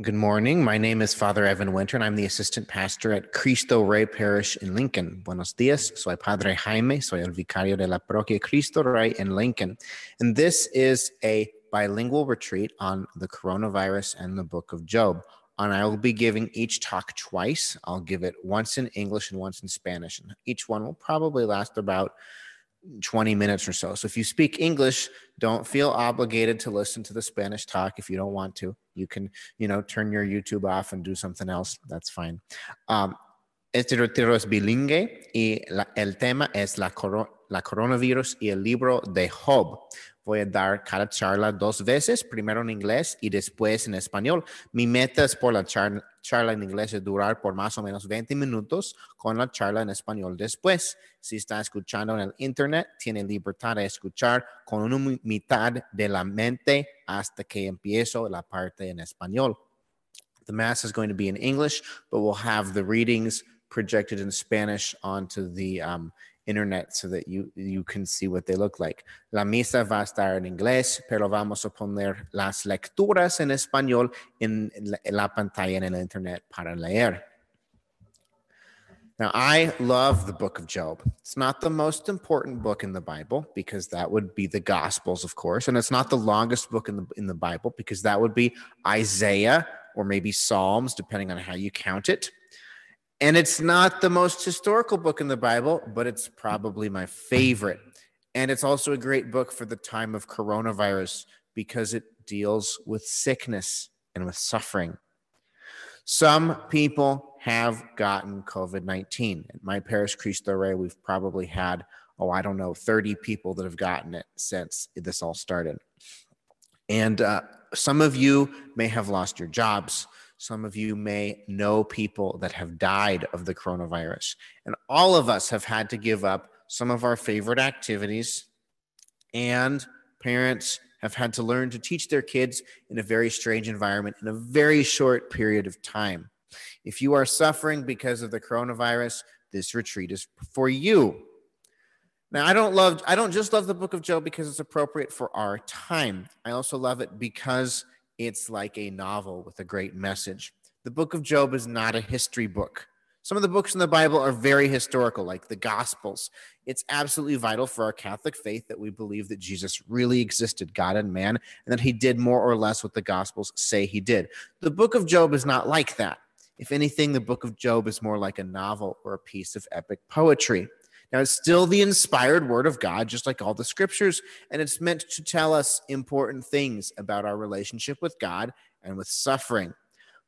Good morning. My name is Father Evan Winter, and I'm the assistant pastor at Cristo Rey Parish in Lincoln. Buenos dias. Soy Padre Jaime. Soy el vicario de la parroquia Cristo Rey in Lincoln. And this is a bilingual retreat on the coronavirus and the book of Job. And I will be giving each talk twice. I'll give it once in English and once in Spanish. And each one will probably last about 20 minutes or so. So if you speak English, don't feel obligated to listen to the Spanish talk if you don't want to. You can, you know, turn your YouTube off and do something else. That's fine. Um, este retiro es bilingüe y la, el tema es la, coro, la coronavirus y el libro de Job. Voy a dar cada charla dos veces, primero en inglés y después en español. Mi meta es por la charla, charla en inglés es durar por más o menos 20 minutos con la charla en español después. Si está escuchando en el internet, tiene libertad de escuchar con una mitad de la mente hasta que empiezo la parte en español. The mass is going to be in English, but we'll have the readings projected in Spanish onto the um, internet so that you, you can see what they look like. La misa va a estar en inglés, pero vamos a poner las lecturas en español en la, pantalla en el internet para leer. Now, I love the book of Job. It's not the most important book in the Bible because that would be the Gospels, of course, and it's not the longest book in the in the Bible because that would be Isaiah or maybe Psalms, depending on how you count it. And it's not the most historical book in the Bible, but it's probably my favorite. And it's also a great book for the time of coronavirus because it deals with sickness and with suffering. Some people have gotten COVID 19. At my parish, Cristo Rey, we've probably had, oh, I don't know, 30 people that have gotten it since this all started. And uh, some of you may have lost your jobs. Some of you may know people that have died of the coronavirus. And all of us have had to give up some of our favorite activities. And parents have had to learn to teach their kids in a very strange environment in a very short period of time. If you are suffering because of the coronavirus, this retreat is for you. Now, I don't love I don't just love the book of Job because it's appropriate for our time. I also love it because it's like a novel with a great message. The book of Job is not a history book. Some of the books in the Bible are very historical, like the Gospels. It's absolutely vital for our Catholic faith that we believe that Jesus really existed, God and man, and that he did more or less what the Gospels say he did. The book of Job is not like that. If anything, the book of Job is more like a novel or a piece of epic poetry. Now, it's still the inspired word of God, just like all the scriptures, and it's meant to tell us important things about our relationship with God and with suffering.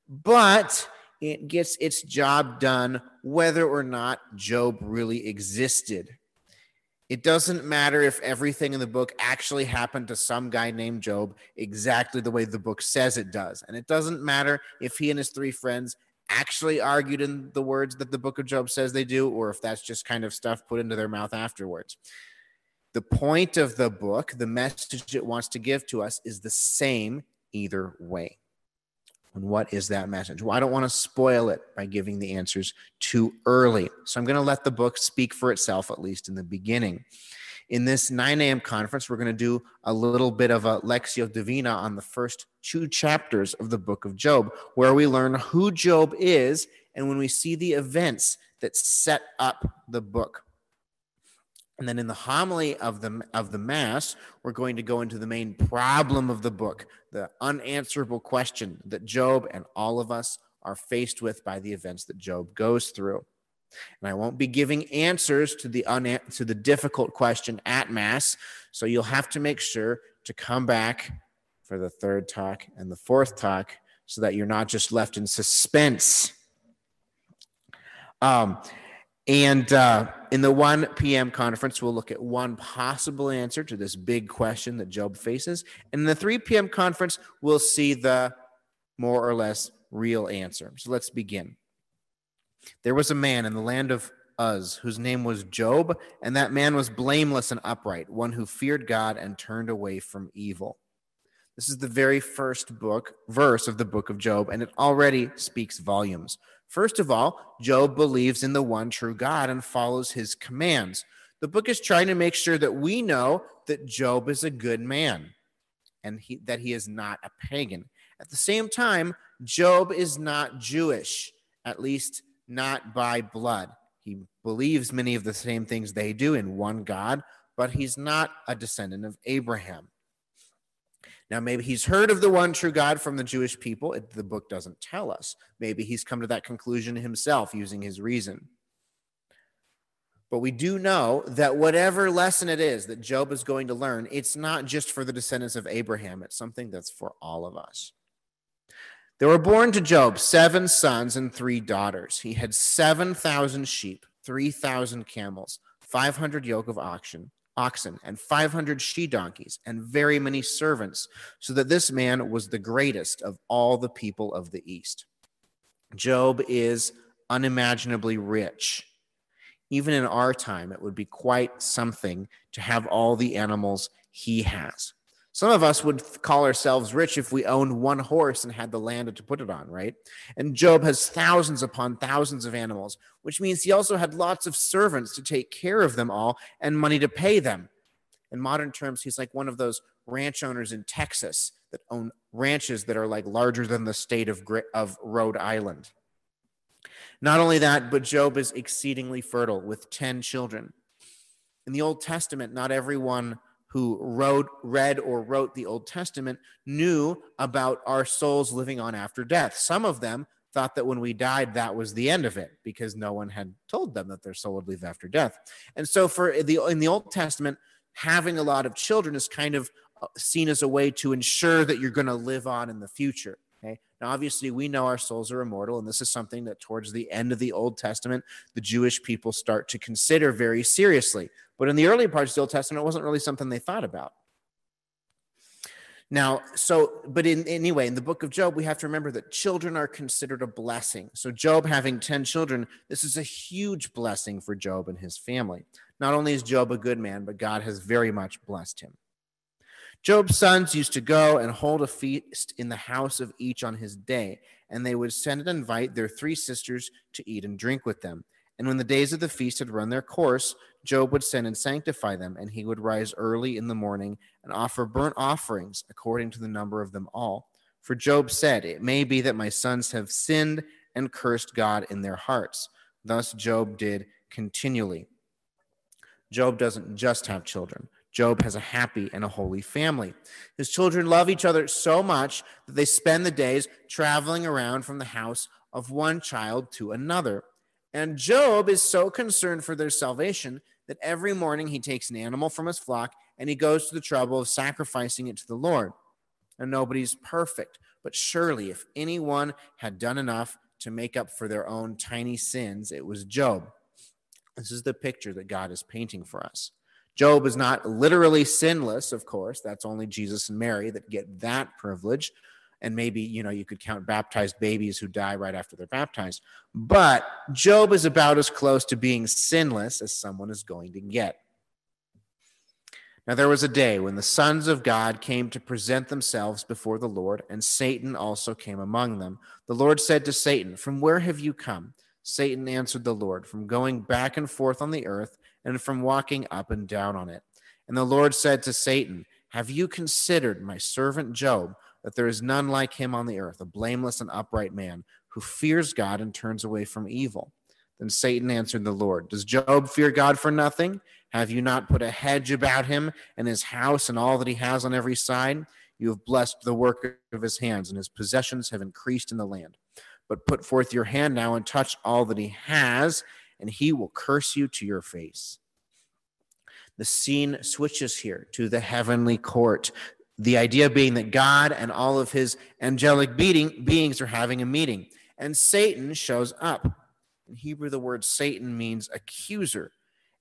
But it gets its job done whether or not Job really existed. It doesn't matter if everything in the book actually happened to some guy named Job exactly the way the book says it does. And it doesn't matter if he and his three friends actually argued in the words that the book of Job says they do, or if that's just kind of stuff put into their mouth afterwards. The point of the book, the message it wants to give to us, is the same either way. And what is that message? Well, I don't want to spoil it by giving the answers too early. So I'm going to let the book speak for itself, at least in the beginning. In this 9 a.m. conference, we're going to do a little bit of a Lectio Divina on the first two chapters of the book of Job, where we learn who Job is and when we see the events that set up the book. And then in the homily of the, of the Mass, we're going to go into the main problem of the book, the unanswerable question that Job and all of us are faced with by the events that Job goes through. And I won't be giving answers to the un- to the difficult question at mass, so you'll have to make sure to come back for the third talk and the fourth talk so that you're not just left in suspense. Um, and uh, in the 1 p.m. conference, we'll look at one possible answer to this big question that Job faces. And in the 3 p.m. conference, we'll see the more or less real answer. So let's begin. There was a man in the land of Uz, whose name was Job, and that man was blameless and upright, one who feared God and turned away from evil. This is the very first book, verse of the book of Job, and it already speaks volumes. First of all, Job believes in the one true God and follows his commands. The book is trying to make sure that we know that Job is a good man and he, that he is not a pagan. At the same time, Job is not Jewish, at least not by blood. He believes many of the same things they do in one God, but he's not a descendant of Abraham. Now, maybe he's heard of the one true God from the Jewish people. It, the book doesn't tell us. Maybe he's come to that conclusion himself using his reason. But we do know that whatever lesson it is that Job is going to learn, it's not just for the descendants of Abraham, it's something that's for all of us. There were born to Job seven sons and three daughters. He had 7,000 sheep, 3,000 camels, 500 yoke of oxen, oxen and 500 she donkeys and very many servants, so that this man was the greatest of all the people of the East. Job is unimaginably rich. Even in our time, it would be quite something to have all the animals he has. Some of us would call ourselves rich if we owned one horse and had the land to put it on, right? And Job has thousands upon thousands of animals, which means he also had lots of servants to take care of them all and money to pay them. In modern terms, he's like one of those ranch owners in Texas that own ranches that are like larger than the state of, of Rhode Island. Not only that, but Job is exceedingly fertile with 10 children. In the Old Testament, not everyone who wrote, read, or wrote the Old Testament knew about our souls living on after death. Some of them thought that when we died, that was the end of it because no one had told them that their soul would leave after death. And so, for the in the Old Testament, having a lot of children is kind of uh, seen as a way to ensure that you're going to live on in the future. Now, obviously, we know our souls are immortal, and this is something that towards the end of the Old Testament, the Jewish people start to consider very seriously. But in the early parts of the Old Testament, it wasn't really something they thought about. Now, so, but in anyway, in the book of Job, we have to remember that children are considered a blessing. So, Job having 10 children, this is a huge blessing for Job and his family. Not only is Job a good man, but God has very much blessed him. Job's sons used to go and hold a feast in the house of each on his day, and they would send and invite their three sisters to eat and drink with them. And when the days of the feast had run their course, Job would send and sanctify them, and he would rise early in the morning and offer burnt offerings according to the number of them all. For Job said, It may be that my sons have sinned and cursed God in their hearts. Thus Job did continually. Job doesn't just have children. Job has a happy and a holy family. His children love each other so much that they spend the days traveling around from the house of one child to another. And Job is so concerned for their salvation that every morning he takes an animal from his flock and he goes to the trouble of sacrificing it to the Lord. And nobody's perfect, but surely if anyone had done enough to make up for their own tiny sins, it was Job. This is the picture that God is painting for us. Job is not literally sinless, of course. That's only Jesus and Mary that get that privilege. And maybe you know you could count baptized babies who die right after they're baptized. But job is about as close to being sinless as someone is going to get. Now there was a day when the sons of god came to present themselves before the lord and satan also came among them. The lord said to satan from where have you come? Satan answered the lord from going back and forth on the earth and from walking up and down on it and the lord said to satan have you considered my servant job that there is none like him on the earth, a blameless and upright man who fears God and turns away from evil. Then Satan answered the Lord, Does Job fear God for nothing? Have you not put a hedge about him and his house and all that he has on every side? You have blessed the work of his hands, and his possessions have increased in the land. But put forth your hand now and touch all that he has, and he will curse you to your face. The scene switches here to the heavenly court. The idea being that God and all of his angelic being, beings are having a meeting, and Satan shows up. In Hebrew, the word Satan means accuser.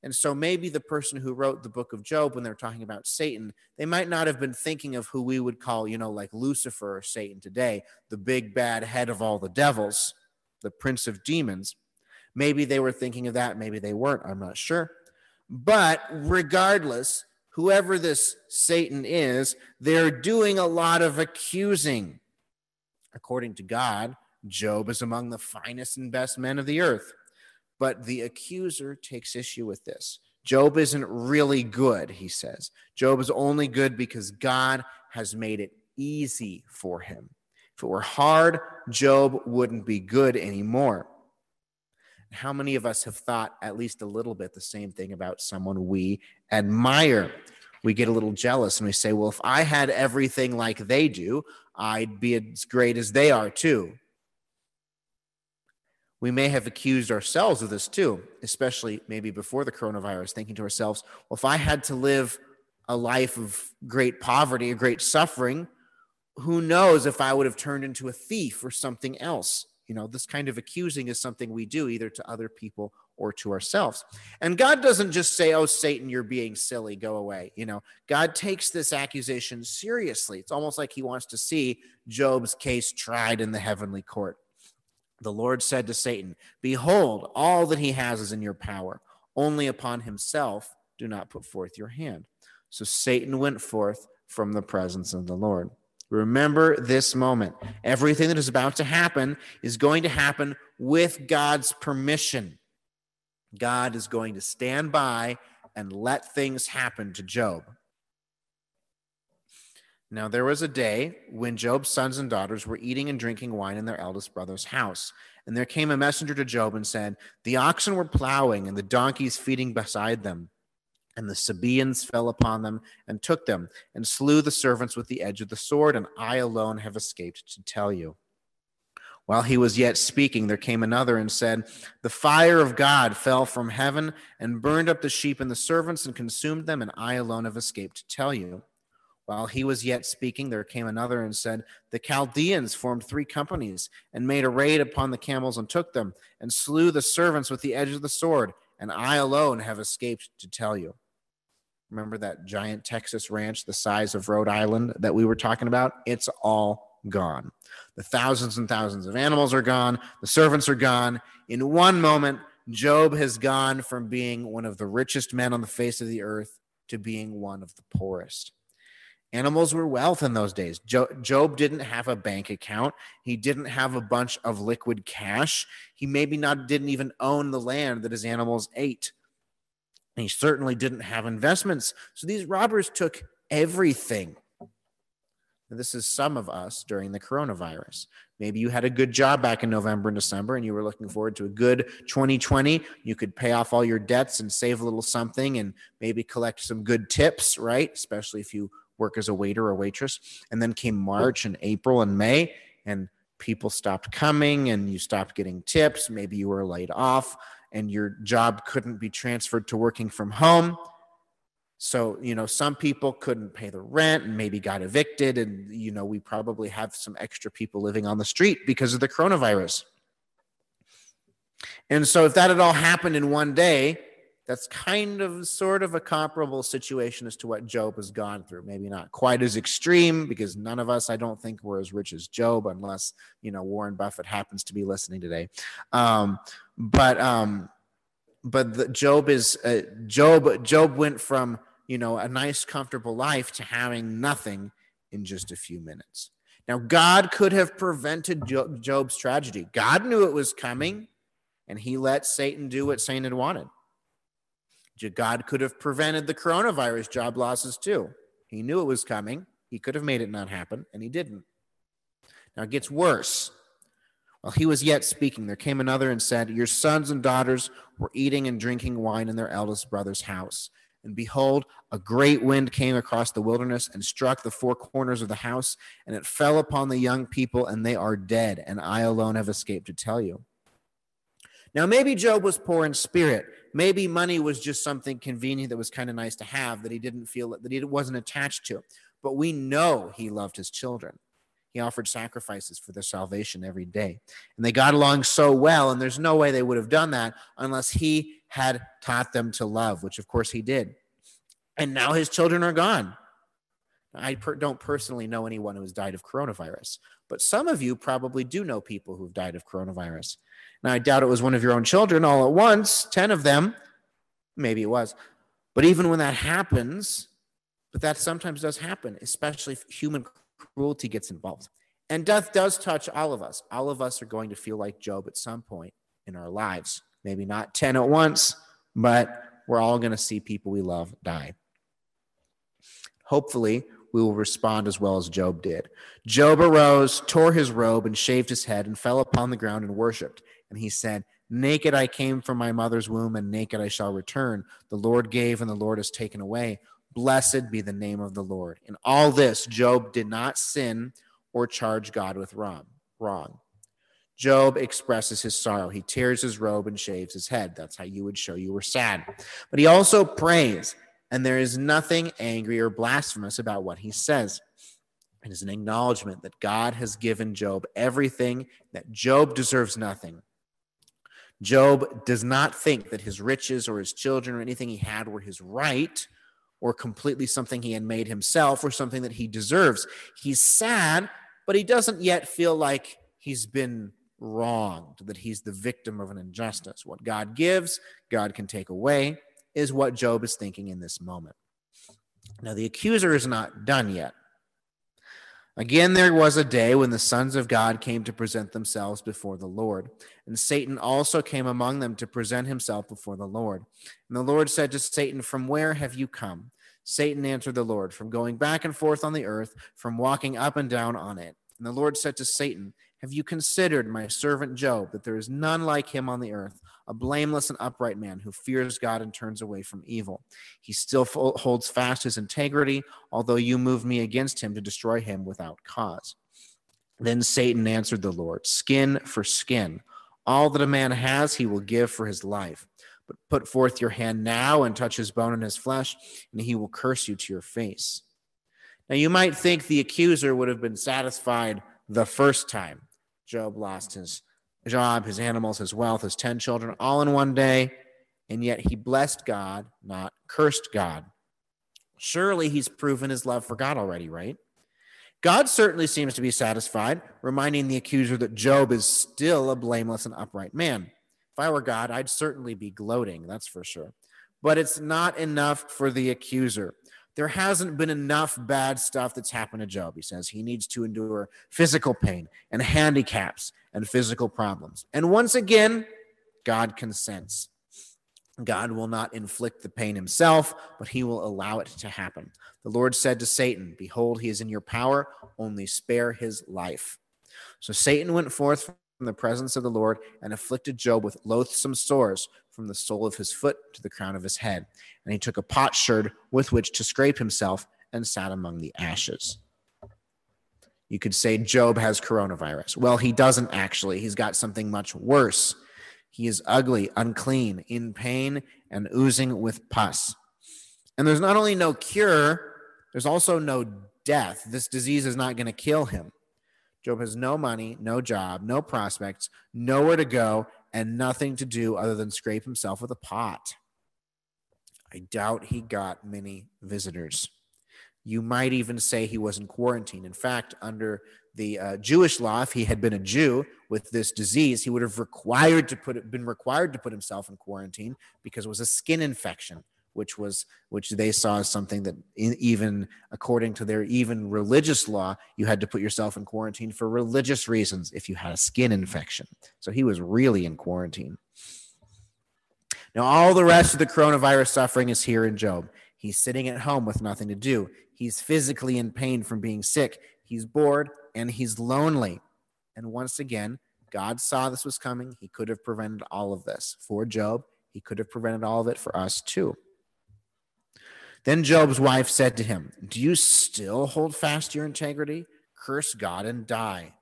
And so maybe the person who wrote the book of Job, when they're talking about Satan, they might not have been thinking of who we would call, you know, like Lucifer or Satan today, the big bad head of all the devils, the prince of demons. Maybe they were thinking of that, maybe they weren't, I'm not sure. But regardless, whoever this Satan is, they're doing a lot of accusing. According to God, Job is among the finest and best men of the earth. But the accuser takes issue with this. Job isn't really good, he says. Job is only good because God has made it easy for him. If it were hard, Job wouldn't be good anymore. How many of us have thought at least a little bit the same thing about someone we admire? We get a little jealous and we say, well, if I had everything like they do, I'd be as great as they are too. We may have accused ourselves of this too, especially maybe before the coronavirus, thinking to ourselves, well, if I had to live a life of great poverty, a great suffering, who knows if I would have turned into a thief or something else? You know, this kind of accusing is something we do either to other people or to ourselves. And God doesn't just say, Oh, Satan, you're being silly, go away. You know, God takes this accusation seriously. It's almost like he wants to see Job's case tried in the heavenly court. The Lord said to Satan, Behold, all that he has is in your power. Only upon himself do not put forth your hand. So Satan went forth from the presence of the Lord. Remember this moment. Everything that is about to happen is going to happen with God's permission. God is going to stand by and let things happen to Job. Now, there was a day when Job's sons and daughters were eating and drinking wine in their eldest brother's house. And there came a messenger to Job and said, The oxen were plowing and the donkeys feeding beside them. And the Sabaeans fell upon them and took them and slew the servants with the edge of the sword, and I alone have escaped to tell you. While he was yet speaking, there came another and said, The fire of God fell from heaven and burned up the sheep and the servants and consumed them, and I alone have escaped to tell you. While he was yet speaking, there came another and said, The Chaldeans formed three companies and made a raid upon the camels and took them and slew the servants with the edge of the sword, and I alone have escaped to tell you. Remember that giant Texas ranch the size of Rhode Island that we were talking about? It's all gone. The thousands and thousands of animals are gone. The servants are gone. In one moment, Job has gone from being one of the richest men on the face of the earth to being one of the poorest. Animals were wealth in those days. Job didn't have a bank account. He didn't have a bunch of liquid cash. He maybe not didn't even own the land that his animals ate. And he certainly didn't have investments. So these robbers took everything. And this is some of us during the coronavirus. Maybe you had a good job back in November and December and you were looking forward to a good 2020. You could pay off all your debts and save a little something and maybe collect some good tips, right? Especially if you work as a waiter or waitress. And then came March and April and May, and people stopped coming and you stopped getting tips. Maybe you were laid off and your job couldn't be transferred to working from home. So, you know, some people couldn't pay the rent and maybe got evicted. And, you know, we probably have some extra people living on the street because of the coronavirus. And so, if that had all happened in one day, that's kind of sort of a comparable situation as to what Job has gone through. Maybe not quite as extreme because none of us, I don't think, were as rich as Job, unless you know Warren Buffett happens to be listening today. Um, but um, but the, Job is uh, Job. Job went from you know a nice, comfortable life to having nothing in just a few minutes. Now, God could have prevented Job's tragedy. God knew it was coming, and He let Satan do what Satan wanted. God could have prevented the coronavirus job losses too. He knew it was coming. He could have made it not happen, and he didn't. Now it gets worse. While he was yet speaking, there came another and said, Your sons and daughters were eating and drinking wine in their eldest brother's house. And behold, a great wind came across the wilderness and struck the four corners of the house, and it fell upon the young people, and they are dead, and I alone have escaped to tell you. Now, maybe Job was poor in spirit. Maybe money was just something convenient that was kind of nice to have that he didn't feel that he wasn't attached to. But we know he loved his children. He offered sacrifices for their salvation every day. And they got along so well, and there's no way they would have done that unless he had taught them to love, which of course he did. And now his children are gone. I per- don't personally know anyone who has died of coronavirus, but some of you probably do know people who've died of coronavirus. Now, I doubt it was one of your own children all at once, 10 of them. Maybe it was. But even when that happens, but that sometimes does happen, especially if human cruelty gets involved. And death does touch all of us. All of us are going to feel like Job at some point in our lives. Maybe not 10 at once, but we're all going to see people we love die. Hopefully, we will respond as well as Job did. Job arose, tore his robe, and shaved his head, and fell upon the ground and worshipped. And he said, Naked I came from my mother's womb, and naked I shall return. The Lord gave, and the Lord has taken away. Blessed be the name of the Lord. In all this, Job did not sin or charge God with wrong. wrong. Job expresses his sorrow. He tears his robe and shaves his head. That's how you would show you were sad. But he also prays, and there is nothing angry or blasphemous about what he says. It is an acknowledgement that God has given Job everything, that Job deserves nothing. Job does not think that his riches or his children or anything he had were his right or completely something he had made himself or something that he deserves. He's sad, but he doesn't yet feel like he's been wronged, that he's the victim of an injustice. What God gives, God can take away, is what Job is thinking in this moment. Now, the accuser is not done yet. Again, there was a day when the sons of God came to present themselves before the Lord. And Satan also came among them to present himself before the Lord. And the Lord said to Satan, From where have you come? Satan answered the Lord, From going back and forth on the earth, from walking up and down on it. And the Lord said to Satan, have you considered my servant Job, that there is none like him on the earth, a blameless and upright man who fears God and turns away from evil? He still holds fast his integrity, although you moved me against him to destroy him without cause. Then Satan answered the Lord, Skin for skin. All that a man has, he will give for his life. But put forth your hand now and touch his bone and his flesh, and he will curse you to your face. Now, you might think the accuser would have been satisfied the first time Job lost his job, his animals, his wealth, his 10 children, all in one day. And yet he blessed God, not cursed God. Surely he's proven his love for God already, right? God certainly seems to be satisfied, reminding the accuser that Job is still a blameless and upright man. If I were God, I'd certainly be gloating, that's for sure. But it's not enough for the accuser there hasn't been enough bad stuff that's happened to Job. He says he needs to endure physical pain and handicaps and physical problems. And once again, God consents. God will not inflict the pain himself, but he will allow it to happen. The Lord said to Satan, Behold, he is in your power, only spare his life. So Satan went forth from the presence of the Lord and afflicted Job with loathsome sores from the sole of his foot to the crown of his head. And he took a potsherd with which to scrape himself and sat among the ashes. You could say Job has coronavirus. Well, he doesn't actually. He's got something much worse. He is ugly, unclean, in pain, and oozing with pus. And there's not only no cure, there's also no death. This disease is not going to kill him. Job has no money, no job, no prospects, nowhere to go, and nothing to do other than scrape himself with a pot. I doubt he got many visitors. You might even say he was in quarantine. In fact, under the uh, Jewish law, if he had been a Jew with this disease, he would have required to put been required to put himself in quarantine because it was a skin infection which was which they saw as something that in, even according to their even religious law you had to put yourself in quarantine for religious reasons if you had a skin infection. So he was really in quarantine. Now all the rest of the coronavirus suffering is here in job. He's sitting at home with nothing to do. He's physically in pain from being sick. He's bored and he's lonely and once again god saw this was coming he could have prevented all of this for job he could have prevented all of it for us too then Job's wife said to him, Do you still hold fast your integrity? Curse God and die.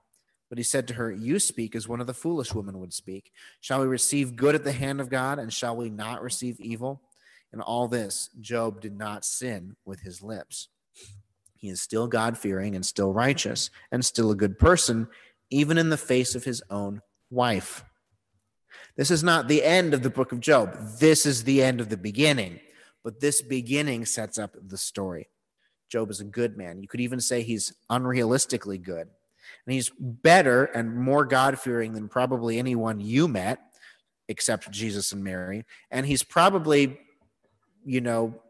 But he said to her, You speak as one of the foolish women would speak. Shall we receive good at the hand of God, and shall we not receive evil? In all this, Job did not sin with his lips. He is still God fearing and still righteous and still a good person, even in the face of his own wife. This is not the end of the book of Job. This is the end of the beginning but this beginning sets up the story. Job is a good man. You could even say he's unrealistically good. And he's better and more God fearing than probably anyone you met, except Jesus and Mary. And he's probably, you know,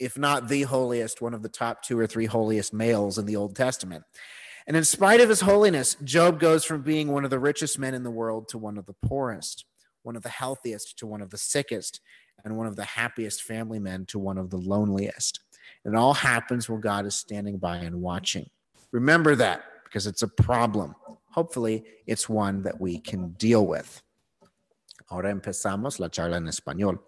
if not the holiest, one of the top two or three holiest males in the Old Testament. And in spite of his holiness, Job goes from being one of the richest men in the world to one of the poorest, one of the healthiest to one of the sickest, and one of the happiest family men to one of the loneliest. And it all happens while God is standing by and watching. Remember that because it's a problem. Hopefully, it's one that we can deal with. Ahora empezamos la charla en español.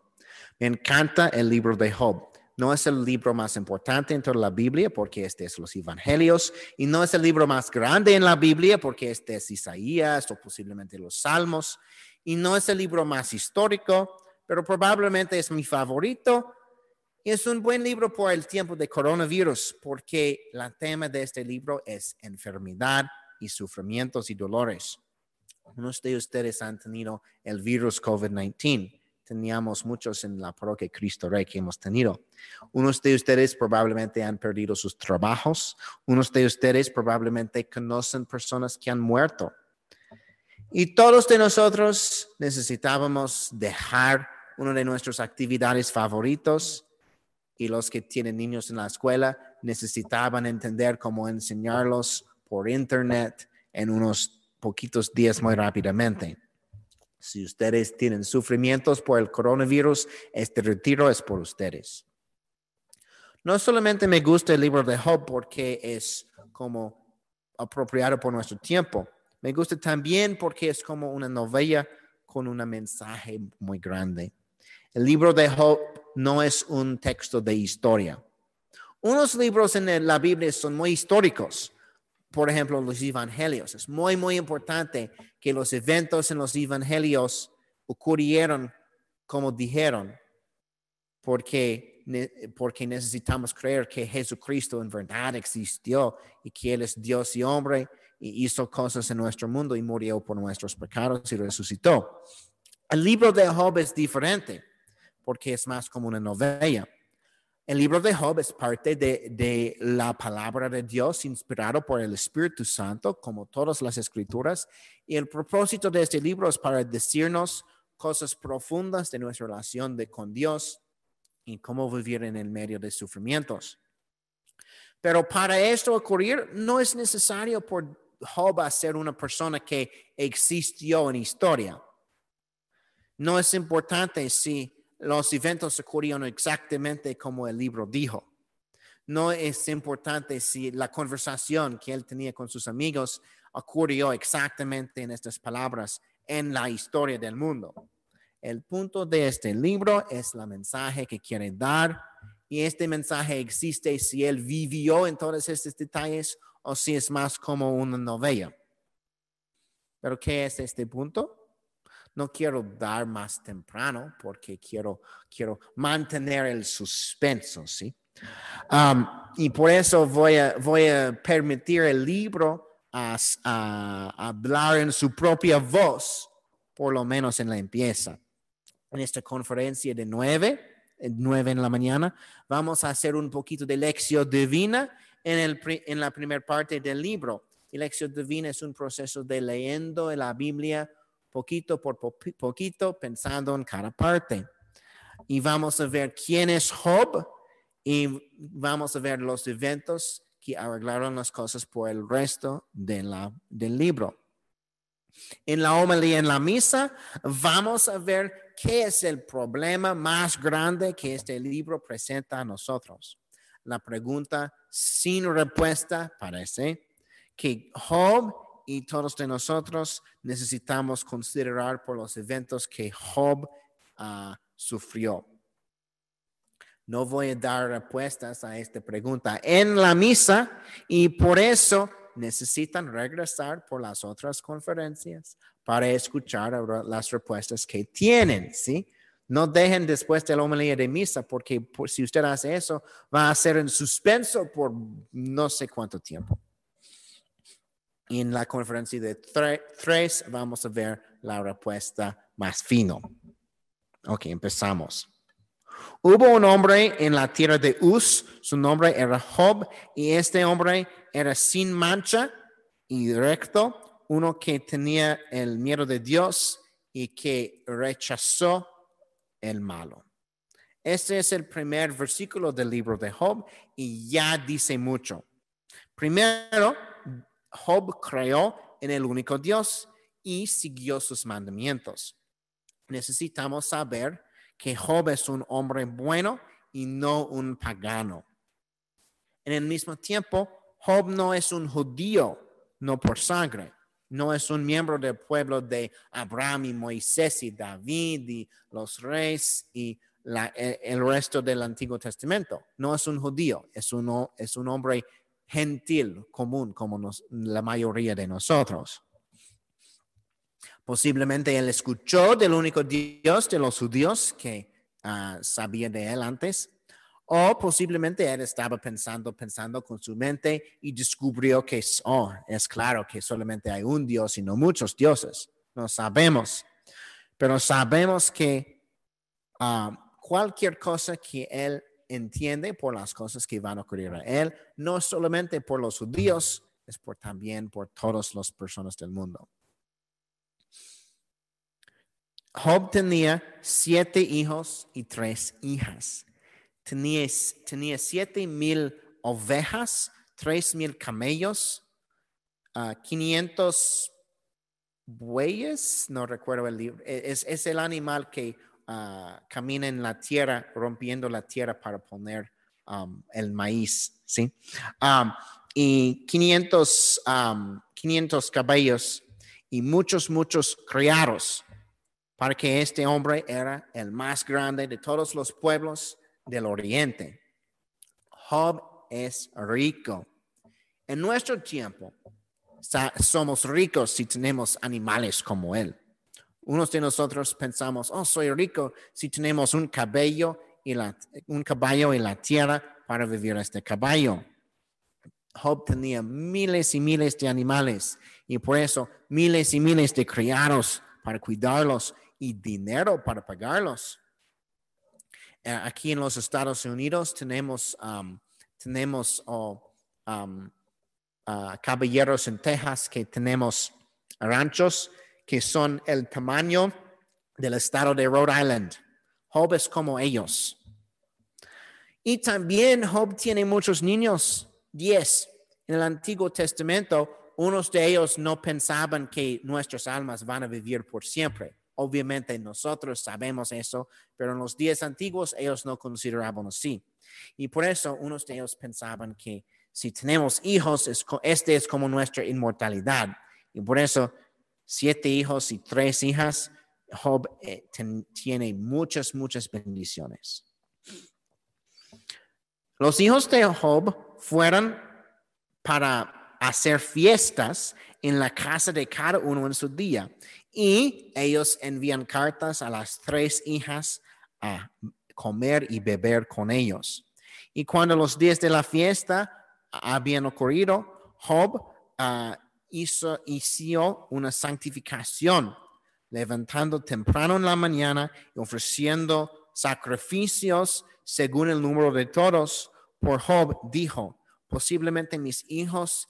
Me encanta el libro de Job. No es el libro más importante en toda la Biblia porque este es los Evangelios y no es el libro más grande en la Biblia porque este es Isaías o posiblemente los Salmos y no es el libro más histórico, pero probablemente es mi favorito y es un buen libro por el tiempo de coronavirus, porque el tema de este libro es enfermedad y sufrimientos y dolores. Unos de ustedes han tenido el virus COVID-19. Teníamos muchos en la parroquia Cristo Rey que hemos tenido. Unos de ustedes probablemente han perdido sus trabajos. Unos de ustedes probablemente conocen personas que han muerto. Y todos de nosotros necesitábamos dejar una de nuestras actividades favoritos y los que tienen niños en la escuela necesitaban entender cómo enseñarlos por internet en unos poquitos días muy rápidamente. Si ustedes tienen sufrimientos por el coronavirus, este retiro es por ustedes. No solamente me gusta el libro de Job porque es como apropiado por nuestro tiempo, me gusta también porque es como una novela con un mensaje muy grande. El libro de Job no es un texto de historia. Unos libros en la Biblia son muy históricos. Por ejemplo, los evangelios. Es muy, muy importante que los eventos en los evangelios ocurrieron como dijeron, porque, porque necesitamos creer que Jesucristo en verdad existió y que Él es Dios y hombre y hizo cosas en nuestro mundo y murió por nuestros pecados y resucitó. El libro de Job es diferente porque es más como una novela. El libro de Job es parte de, la palabra de Dios inspirado por el Espíritu Santo, como todas las escrituras. Y el propósito de este libro es para decirnos cosas profundas de nuestra relación de, con Dios y cómo vivir en el medio de sufrimientos. Pero para esto ocurrir, no es necesario por Job ser una persona que existió en historia. No es importante si los eventos ocurrieron exactamente como el libro dijo. No es importante si la conversación que él tenía con sus amigos ocurrió exactamente en estas palabras en la historia del mundo. El punto de este libro es la mensaje que quiere dar y este mensaje existe si él vivió en todos estos detalles o si es más como una novela. Pero ¿qué es este punto? No quiero dar más temprano porque quiero, quiero mantener el suspenso, ¿sí? Y por eso voy a, voy a permitir el libro a, hablar en su propia voz, por lo menos en la empieza. En esta conferencia de nueve, nueve en la mañana, vamos a hacer un poquito de lección divina en, el, en la primera parte del libro. Lección divina es un proceso de leyendo la Biblia poquito por poquito, pensando en cada parte. Y vamos a ver quién es Job y vamos a ver los eventos que arreglaron las cosas por el resto de la, del libro. En la homilía, en la misa, vamos a ver qué es el problema más grande que este libro presenta a nosotros. La pregunta sin respuesta parece que Job y todos de nosotros necesitamos considerar por los eventos que Job ah, sufrió. No voy a dar respuestas a esta pregunta en la misa y por eso necesitan regresar por las otras conferencias para escuchar las respuestas que tienen, ¿sí? No dejen después de la homilía de misa porque si usted hace eso va a ser en suspenso por no sé cuánto tiempo en la conferencia de tres vamos a ver la respuesta más fino. Ok, empezamos. Hubo un hombre en la tierra de Uz, su nombre era Job, y este hombre era sin mancha y recto, uno que tenía el miedo de Dios y que rechazó el malo. Este es el primer versículo del libro de Job y ya dice mucho. Primero, Job creó en el único Dios y siguió sus mandamientos. Necesitamos saber que Job es un hombre bueno y no un pagano. En el mismo tiempo, Job no es un judío, no por sangre, no es un miembro del pueblo de Abraham y Moisés y David y los reyes y e, el resto del Antiguo Testamento. No es un judío, es, uno, es un hombre gentil, común, como la mayoría de nosotros. Posiblemente él escuchó del único Dios de los judíos que ah, sabía de él antes, o posiblemente él estaba pensando, pensando con su mente y descubrió que oh, es claro que solamente hay un Dios y no muchos dioses. No sabemos, pero sabemos que ah, cualquier cosa que él entiende por las cosas que van a ocurrir a él, no solamente por los judíos, es por también por todas las personas del mundo. Job tenía siete hijos y tres hijas. Tenía, tenía siete mil ovejas, tres mil camellos, uh, 500 bueyes, no recuerdo el libro, e, es, es el animal que uh, camina en la tierra, rompiendo la tierra para poner um, el maíz, ¿sí? Um, y 500, 500 um, caballos y muchos, muchos criados para que este hombre era el más grande de todos los pueblos del oriente. Job es rico. En nuestro tiempo, somos ricos si tenemos animales como él. Unos de nosotros pensamos, oh, soy rico si tenemos un caballo y la, un caballo y la tierra para vivir este caballo. Job tenía miles y miles de animales y por eso miles y miles de criados para cuidarlos y dinero para pagarlos. Eh, aquí en los Estados Unidos tenemos, um, tenemos oh, um, uh, caballeros en Texas que tenemos ranchos que son el tamaño del estado de Rhode Island. Job es como ellos. Y también Job tiene muchos niños, diez. En el Antiguo Testamento, unos de ellos no pensaban que nuestras almas van a vivir por siempre. Obviamente nosotros sabemos eso, pero en los días antiguos ellos no consideraban así. Y por eso unos de ellos pensaban que si tenemos hijos, este es como nuestra inmortalidad. Y por eso siete hijos y tres hijas, Job eh, tiene muchas, muchas bendiciones. Los hijos de Job fueron para hacer fiestas en la casa de cada uno en su día y ellos envían cartas a las tres hijas a comer y beber con ellos. Y cuando los días de la fiesta habían ocurrido, Job ah, hizo, hizo una santificación, levantando temprano en la mañana y ofreciendo sacrificios según el número de todos. Por Job dijo, posiblemente mis hijos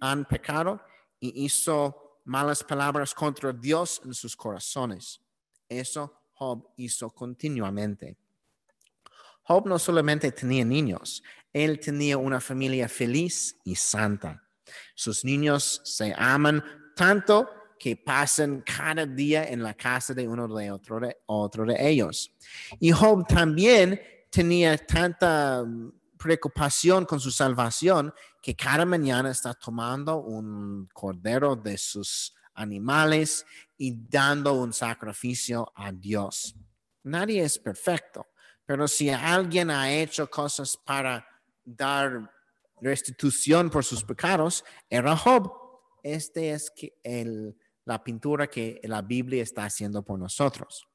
han pecado y hizo malas palabras contra Dios en sus corazones. Eso Job hizo continuamente. Job no solamente tenía niños, él tenía una familia feliz y santa. Sus niños se aman tanto que pasan cada día en la casa de uno de otro de, de ellos. Y Job también tenía tanta preocupación con su salvación que cada mañana está tomando un cordero de sus animales y dando un sacrificio a Dios. Nadie es perfecto, pero si alguien ha hecho cosas para dar restitución por sus pecados, era Job. Este es la pintura que la Biblia está haciendo por nosotros.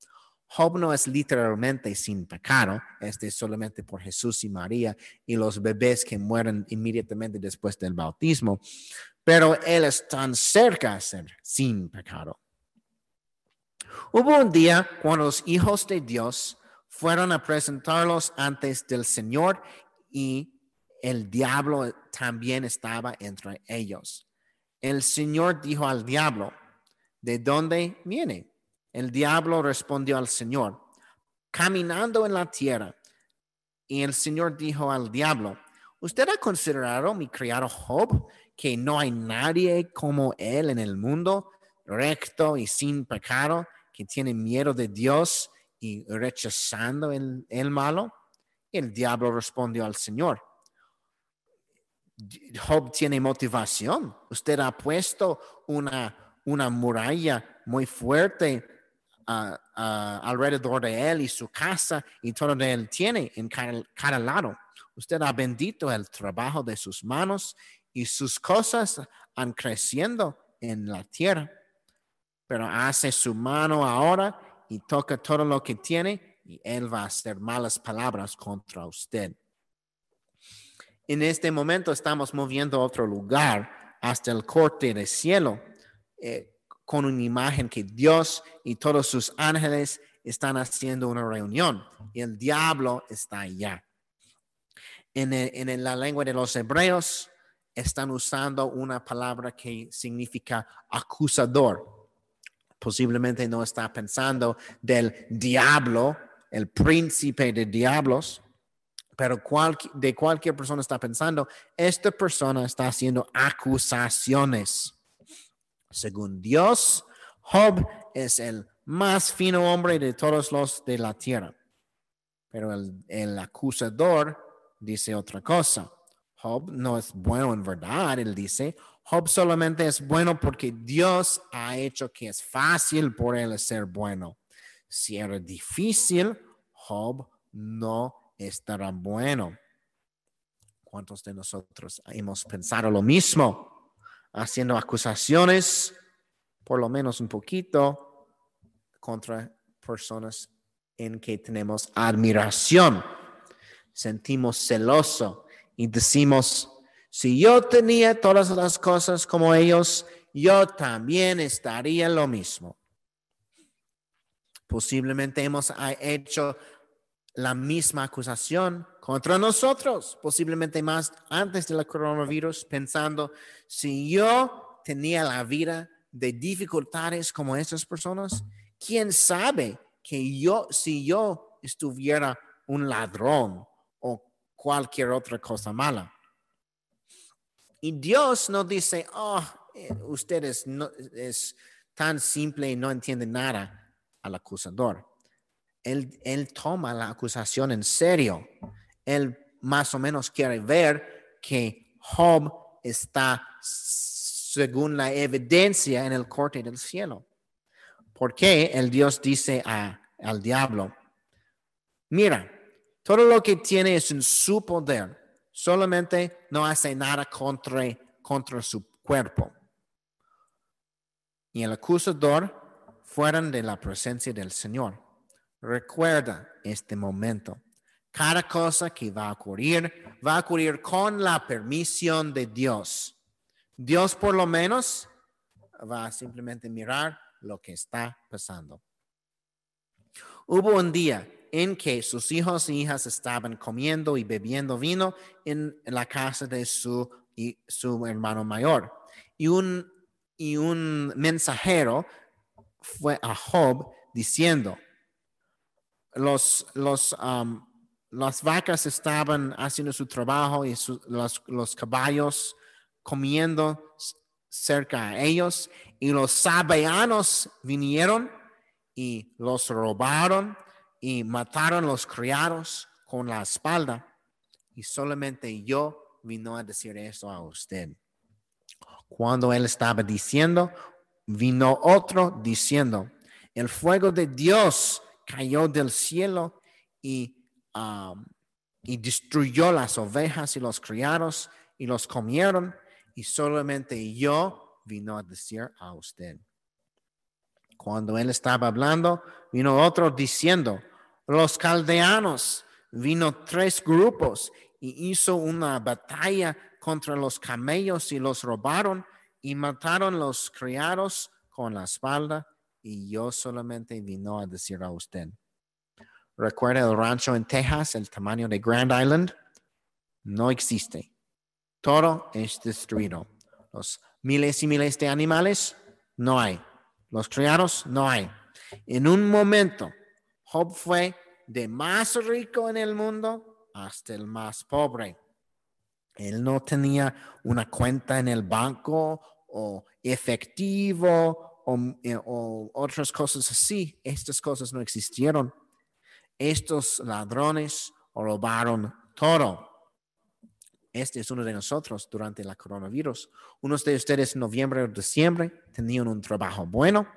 Job no es literalmente sin pecado, este es solamente por Jesús y María y los bebés que mueren inmediatamente después del bautismo, pero él es tan cerca de ser sin pecado. Hubo un día cuando los hijos de Dios fueron a presentarlos antes del Señor y el diablo también estaba entre ellos. El Señor dijo al diablo, ¿de dónde viene? El diablo respondió al Señor, caminando en la tierra. Y el Señor dijo al diablo, ¿usted ha considerado mi criado Job, que no hay nadie como él en el mundo, recto y sin pecado, que tiene miedo de Dios y rechazando el, malo? El diablo respondió al Señor, Job tiene motivación. Usted ha puesto una, una muralla muy fuerte alrededor de él y su casa y todo de él tiene en cada, lado. Usted ha bendito el trabajo de sus manos y sus cosas han creciendo en la tierra. Pero hace su mano ahora y toca todo lo que tiene y él va a hacer malas palabras contra usted. En este momento estamos moviendo a otro lugar hasta el corte del cielo. Eh, con una imagen que Dios y todos sus ángeles están haciendo una reunión y el diablo está allá. En, la lengua de los hebreos están usando una palabra que significa acusador. Posiblemente no está pensando del diablo, el príncipe de diablos, pero de cualquier persona está pensando, esta persona está haciendo acusaciones. Según Dios, Job es el más fino hombre de todos los de la tierra. Pero el, acusador dice otra cosa. Job no es bueno en verdad, él dice. Job solamente es bueno porque Dios ha hecho que es fácil por él ser bueno. Si era difícil, Job no estará bueno. ¿Cuántos de nosotros hemos pensado lo mismo? haciendo acusaciones, por lo menos un poquito, contra personas en que tenemos admiración. Sentimos celoso y decimos, si yo tenía todas las cosas como ellos, yo también estaría lo mismo. Posiblemente hemos hecho la misma acusación contra nosotros, posiblemente más antes del coronavirus, pensando, si yo tenía la vida de dificultades como estas personas, ¿quién sabe que yo, si yo estuviera un ladrón o cualquier otra cosa mala? Y Dios no dice, oh, eh, ustedes no, es tan simple y no entienden nada al acusador él, toma la acusación en serio. Él más o menos quiere ver que Job está según la evidencia en el corte del cielo. Porque el Dios dice al diablo, mira, todo lo que tiene es en su poder, solamente no hace nada contra, contra su cuerpo. Y el acusador fueron de la presencia del Señor. Recuerda este momento. Cada cosa que va a ocurrir va a ocurrir con la permisión de Dios. Dios por lo menos va a simplemente mirar lo que está pasando. Hubo un día en que sus hijos e hijas estaban comiendo y bebiendo vino en la casa de su, su hermano mayor. Y un, y un mensajero fue a Job diciendo, los, los, las vacas estaban haciendo su trabajo y los, caballos comiendo cerca a ellos y los sabeanos vinieron y los robaron y mataron los criados con la espalda y solamente yo vino a decir eso a usted. Cuando él estaba diciendo, vino otro diciendo, el fuego de Dios cayó del cielo y, um, y destruyó las ovejas y los criados y los comieron y solamente yo vino a decir a usted. Cuando él estaba hablando, vino otro diciendo, los caldeanos, vino tres grupos y hizo una batalla contra los camellos y los robaron y mataron los criados con la espalda y yo solamente vino a decir a usted, Recuerda el rancho en Texas, el tamaño de Grand Island, no existe. Todo es destruido. Los miles y miles de animales, no hay. Los criados, no hay. En un momento, Job fue de más rico en el mundo hasta el más pobre. Él no tenía una cuenta en el banco o efectivo o, eh, otras cosas así. Estas cosas no existieron. Estos ladrones robaron todo. Este es uno de nosotros durante la coronavirus. Unos de ustedes en noviembre o diciembre tenían un trabajo bueno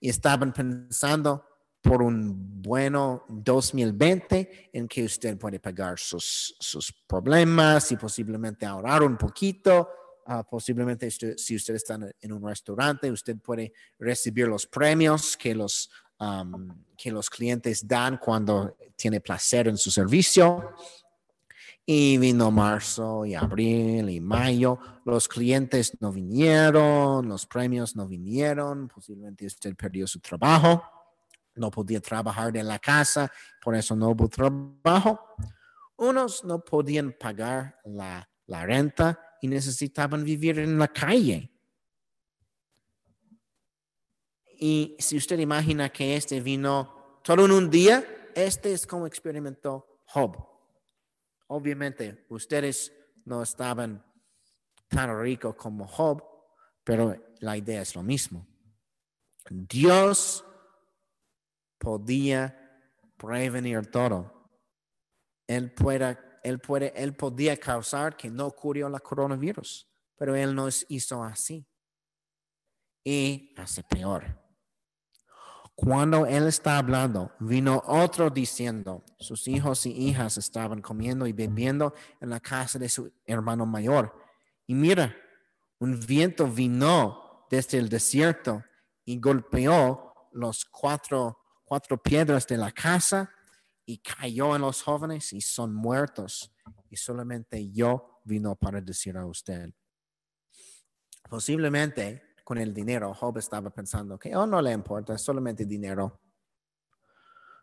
y estaban pensando por un bueno 2020 en que usted puede pagar sus, sus problemas y posiblemente ahorrar un poquito. Ah, posiblemente si usted está en un restaurante, usted puede recibir los premios que los, que los clientes dan cuando tiene placer en su servicio. Y vino marzo y abril y mayo. Los clientes no vinieron, los premios no vinieron, posiblemente usted perdió su trabajo no podía trabajar en la casa, por eso no hubo trabajo. Unos no podían pagar la, renta y necesitaban vivir en la calle. Y si usted imagina que este vino todo en un día, este es como experimentó Job. Obviamente, ustedes no estaban tan ricos como Job, pero la idea es lo mismo. Dios podía prevenir todo. Él, puede, él, puede, él podía causar que no ocurrió la coronavirus, pero él no hizo así. Y hace peor. Cuando él está hablando, vino otro diciendo, sus hijos y hijas estaban comiendo y bebiendo en la casa de su hermano mayor. Y mira, un viento vino desde el desierto y golpeó los cuatro piedras de la casa y cayó en los jóvenes y son muertos. Y solamente yo vino para decir a usted. Posiblemente con el dinero, Job estaba pensando que oh, no le importa, es solamente dinero.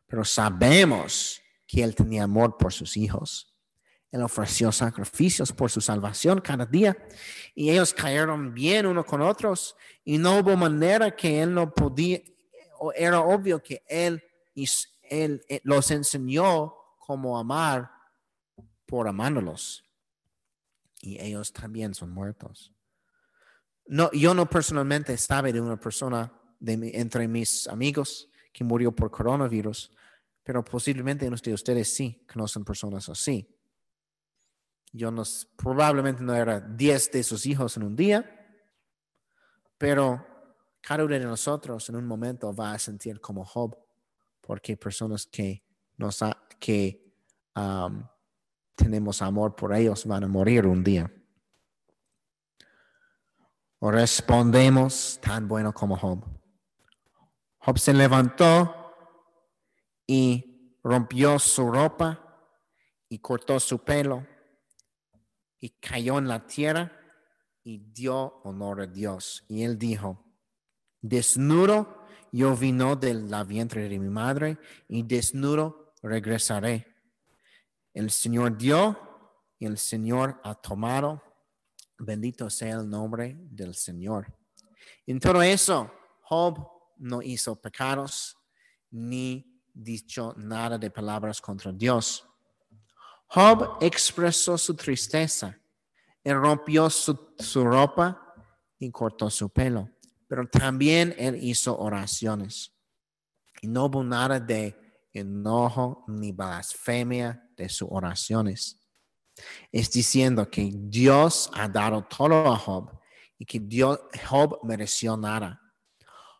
Pero sabemos que él tenía amor por sus hijos. Él ofreció sacrificios por su salvación cada día y ellos cayeron bien uno con otros y no hubo manera que él no podía, era obvio que él, él, eh, los enseñó cómo amar por amándolos. Y ellos también son muertos. No, yo no personalmente sabe de una persona de, entre mis amigos que murió por coronavirus, pero posiblemente unos de ustedes sí conocen personas así. Yo no, probablemente no era 10 de sus hijos en un día, pero cada uno de nosotros en un momento va a sentir como Job, porque personas que, nos que um, tenemos amor por ellos van a morir un día. O respondemos tan bueno como Job. Job se levantó y rompió su ropa y cortó su pelo y cayó en la tierra y dio honor a Dios. Y él dijo, Desnudo yo vino de la vientre de mi madre y desnudo regresaré. El Señor dio y el Señor ha tomado. Bendito sea el nombre del Señor. En todo eso, Job no hizo pecados ni dicho nada de palabras contra Dios. Job expresó su tristeza. Él rompió su, su ropa y cortó su pelo pero también él hizo oraciones. Y no hubo nada de enojo ni blasfemia de sus oraciones. Es diciendo que Dios ha dado todo a Job y que Dios, Job mereció nada.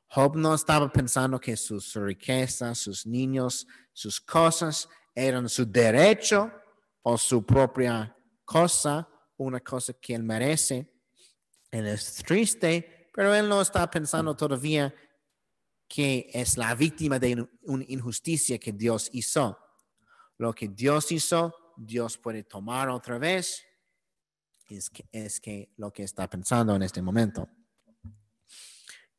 Job no estaba pensando que sus riquezas, sus niños, sus cosas eran su derecho o su propia cosa, una cosa que él merece. Él es triste pero él no está pensando todavía que es la víctima de una injusticia que Dios hizo. Lo que Dios hizo, Dios puede tomar otra vez. Es que, es que lo que está pensando en este momento.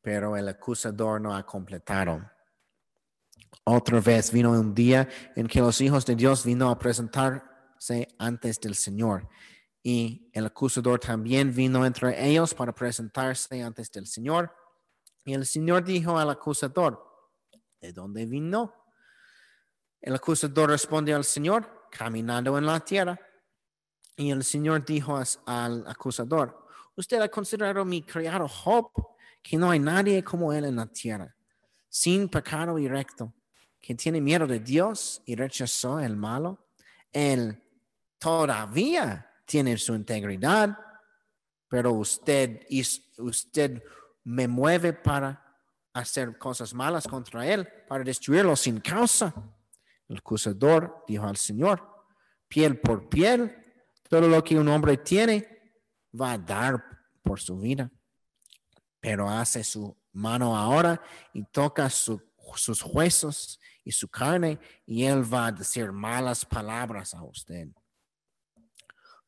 Pero el acusador no ha completado. Otra vez vino un día en que los hijos de Dios vino a presentarse antes del Señor. Y el acusador también vino entre ellos para presentarse antes del Señor. Y el Señor dijo al acusador, ¿de dónde vino? El acusador respondió al Señor, caminando en la tierra. Y el Señor dijo al acusador, usted ha considerado mi criado Job, que no hay nadie como él en la tierra, sin pecado y recto, que tiene miedo de Dios y rechazó el malo. Él todavía tiene su integridad, pero usted, usted me mueve para hacer cosas malas contra él, para destruirlo sin causa. El acusador dijo al Señor, piel por piel, todo lo que un hombre tiene va a dar por su vida. Pero hace su mano ahora y toca sus huesos y su carne y él va a decir malas palabras a usted.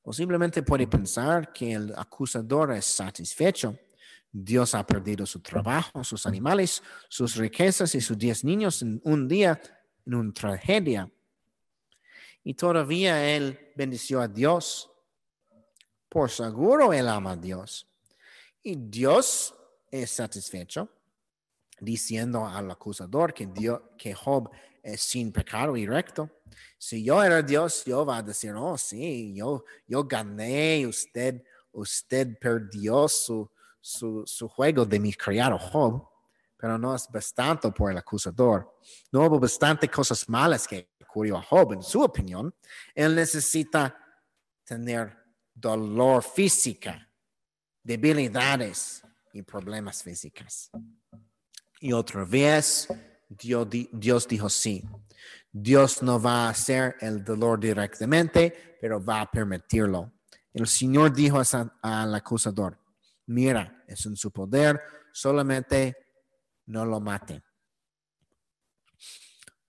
Posiblemente puede pensar que el acusador es satisfecho. Dios ha perdido su trabajo, sus animales, sus riquezas y sus diez niños en un día en una tragedia. Y todavía él bendició a Dios. Por seguro él ama a Dios. Y Dios es satisfecho, diciendo al acusador que, que Job es sin pecado y recto. Si yo era Dios, yo va a decir, oh, sí, yo, yo gané, usted, usted perdió su, su, su juego de mi criado Job pero no es bastante por el acusador. No hubo bastante cosas malas que ocurrió a Job, en su opinión. Él necesita tener dolor física, debilidades y problemas físicos. Y otra vez, Dios, Dios dijo sí. Dios no va a hacer el dolor directamente, pero va a permitirlo. El Señor dijo al acusador, mira, es en su poder, solamente no lo mate.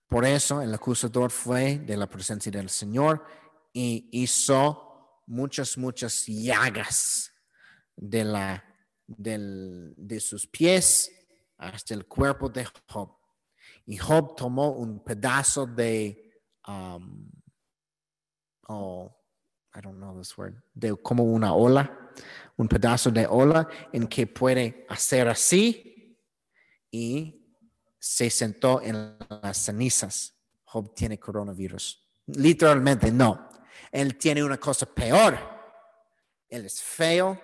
Por eso el acusador fue de la presencia del Señor y hizo muchas, muchas llagas de, la, de sus pies hasta el cuerpo de Job. Y Job tomó un pedazo de, um, oh, I don't know this word, de como una ola, un pedazo de ola en que puede hacer así y se sentó en las cenizas. Job tiene coronavirus. Literalmente no. Él tiene una cosa peor. Él es feo,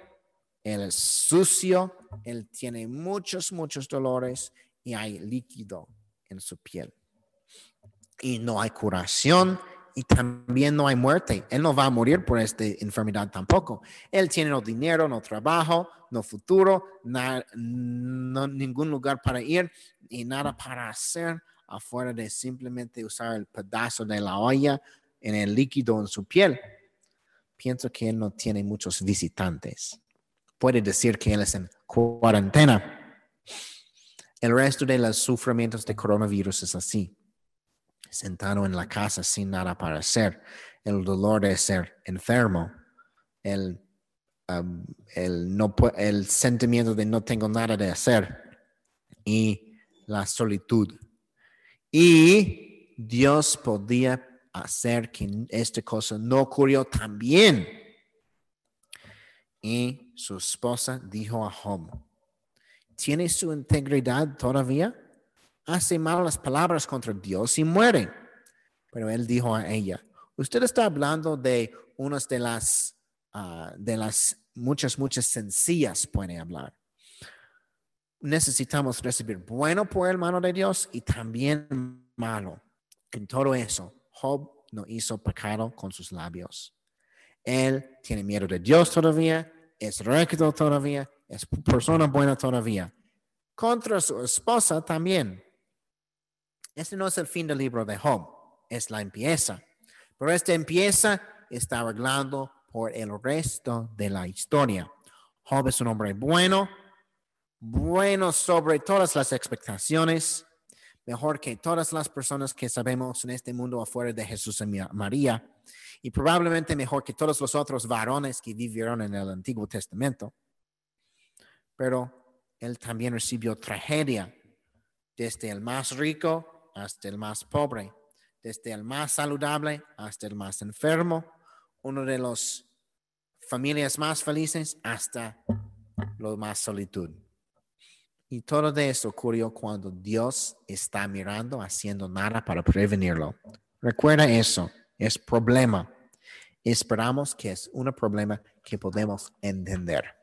él es sucio, él tiene muchos, muchos dolores y hay líquido en su piel. Y no hay curación y también no hay muerte. Él no va a morir por esta enfermedad tampoco. Él tiene no dinero, no trabajo, no futuro, no, ningún lugar para ir y nada para hacer afuera de simplemente usar el pedazo de la olla en el líquido en su piel. Pienso que él no tiene muchos visitantes. Puede decir que él es en cuarentena. El resto de los sufrimientos de coronavirus es así sentado en la casa sin nada para hacer, el dolor de ser enfermo, el, um, el, sentimiento de no tengo nada de hacer y la solitud. Y Dios podía hacer que esta cosa no ocurrió también. Y su esposa dijo a Job, ¿tiene su integridad todavía? hace malas palabras contra Dios y muere. Pero él dijo a ella, usted está hablando de unas de las, ah, de las muchas, muchas sencillas puede hablar. Necesitamos recibir bueno por el mano de Dios y también malo. En todo eso, Job no hizo pecado con sus labios. Él tiene miedo de Dios todavía, es recto todavía, es persona buena todavía. Contra su esposa también. Este no es el fin del libro de Job, es la empieza. Pero esta empieza está arreglando por el resto de la historia. Job es un hombre bueno, bueno sobre todas las expectaciones, mejor que todas las personas que sabemos en este mundo afuera de Jesús y María, y probablemente mejor que todos los otros varones que vivieron en el Antiguo Testamento. Pero él también recibió tragedia desde el más rico hasta el más pobre, desde el más saludable hasta el más enfermo, uno de las familias más felices hasta lo más solitud. Y todo de eso ocurrió cuando Dios está mirando, haciendo nada para prevenirlo. Recuerda eso, es problema. Esperamos que es un problema que podemos entender.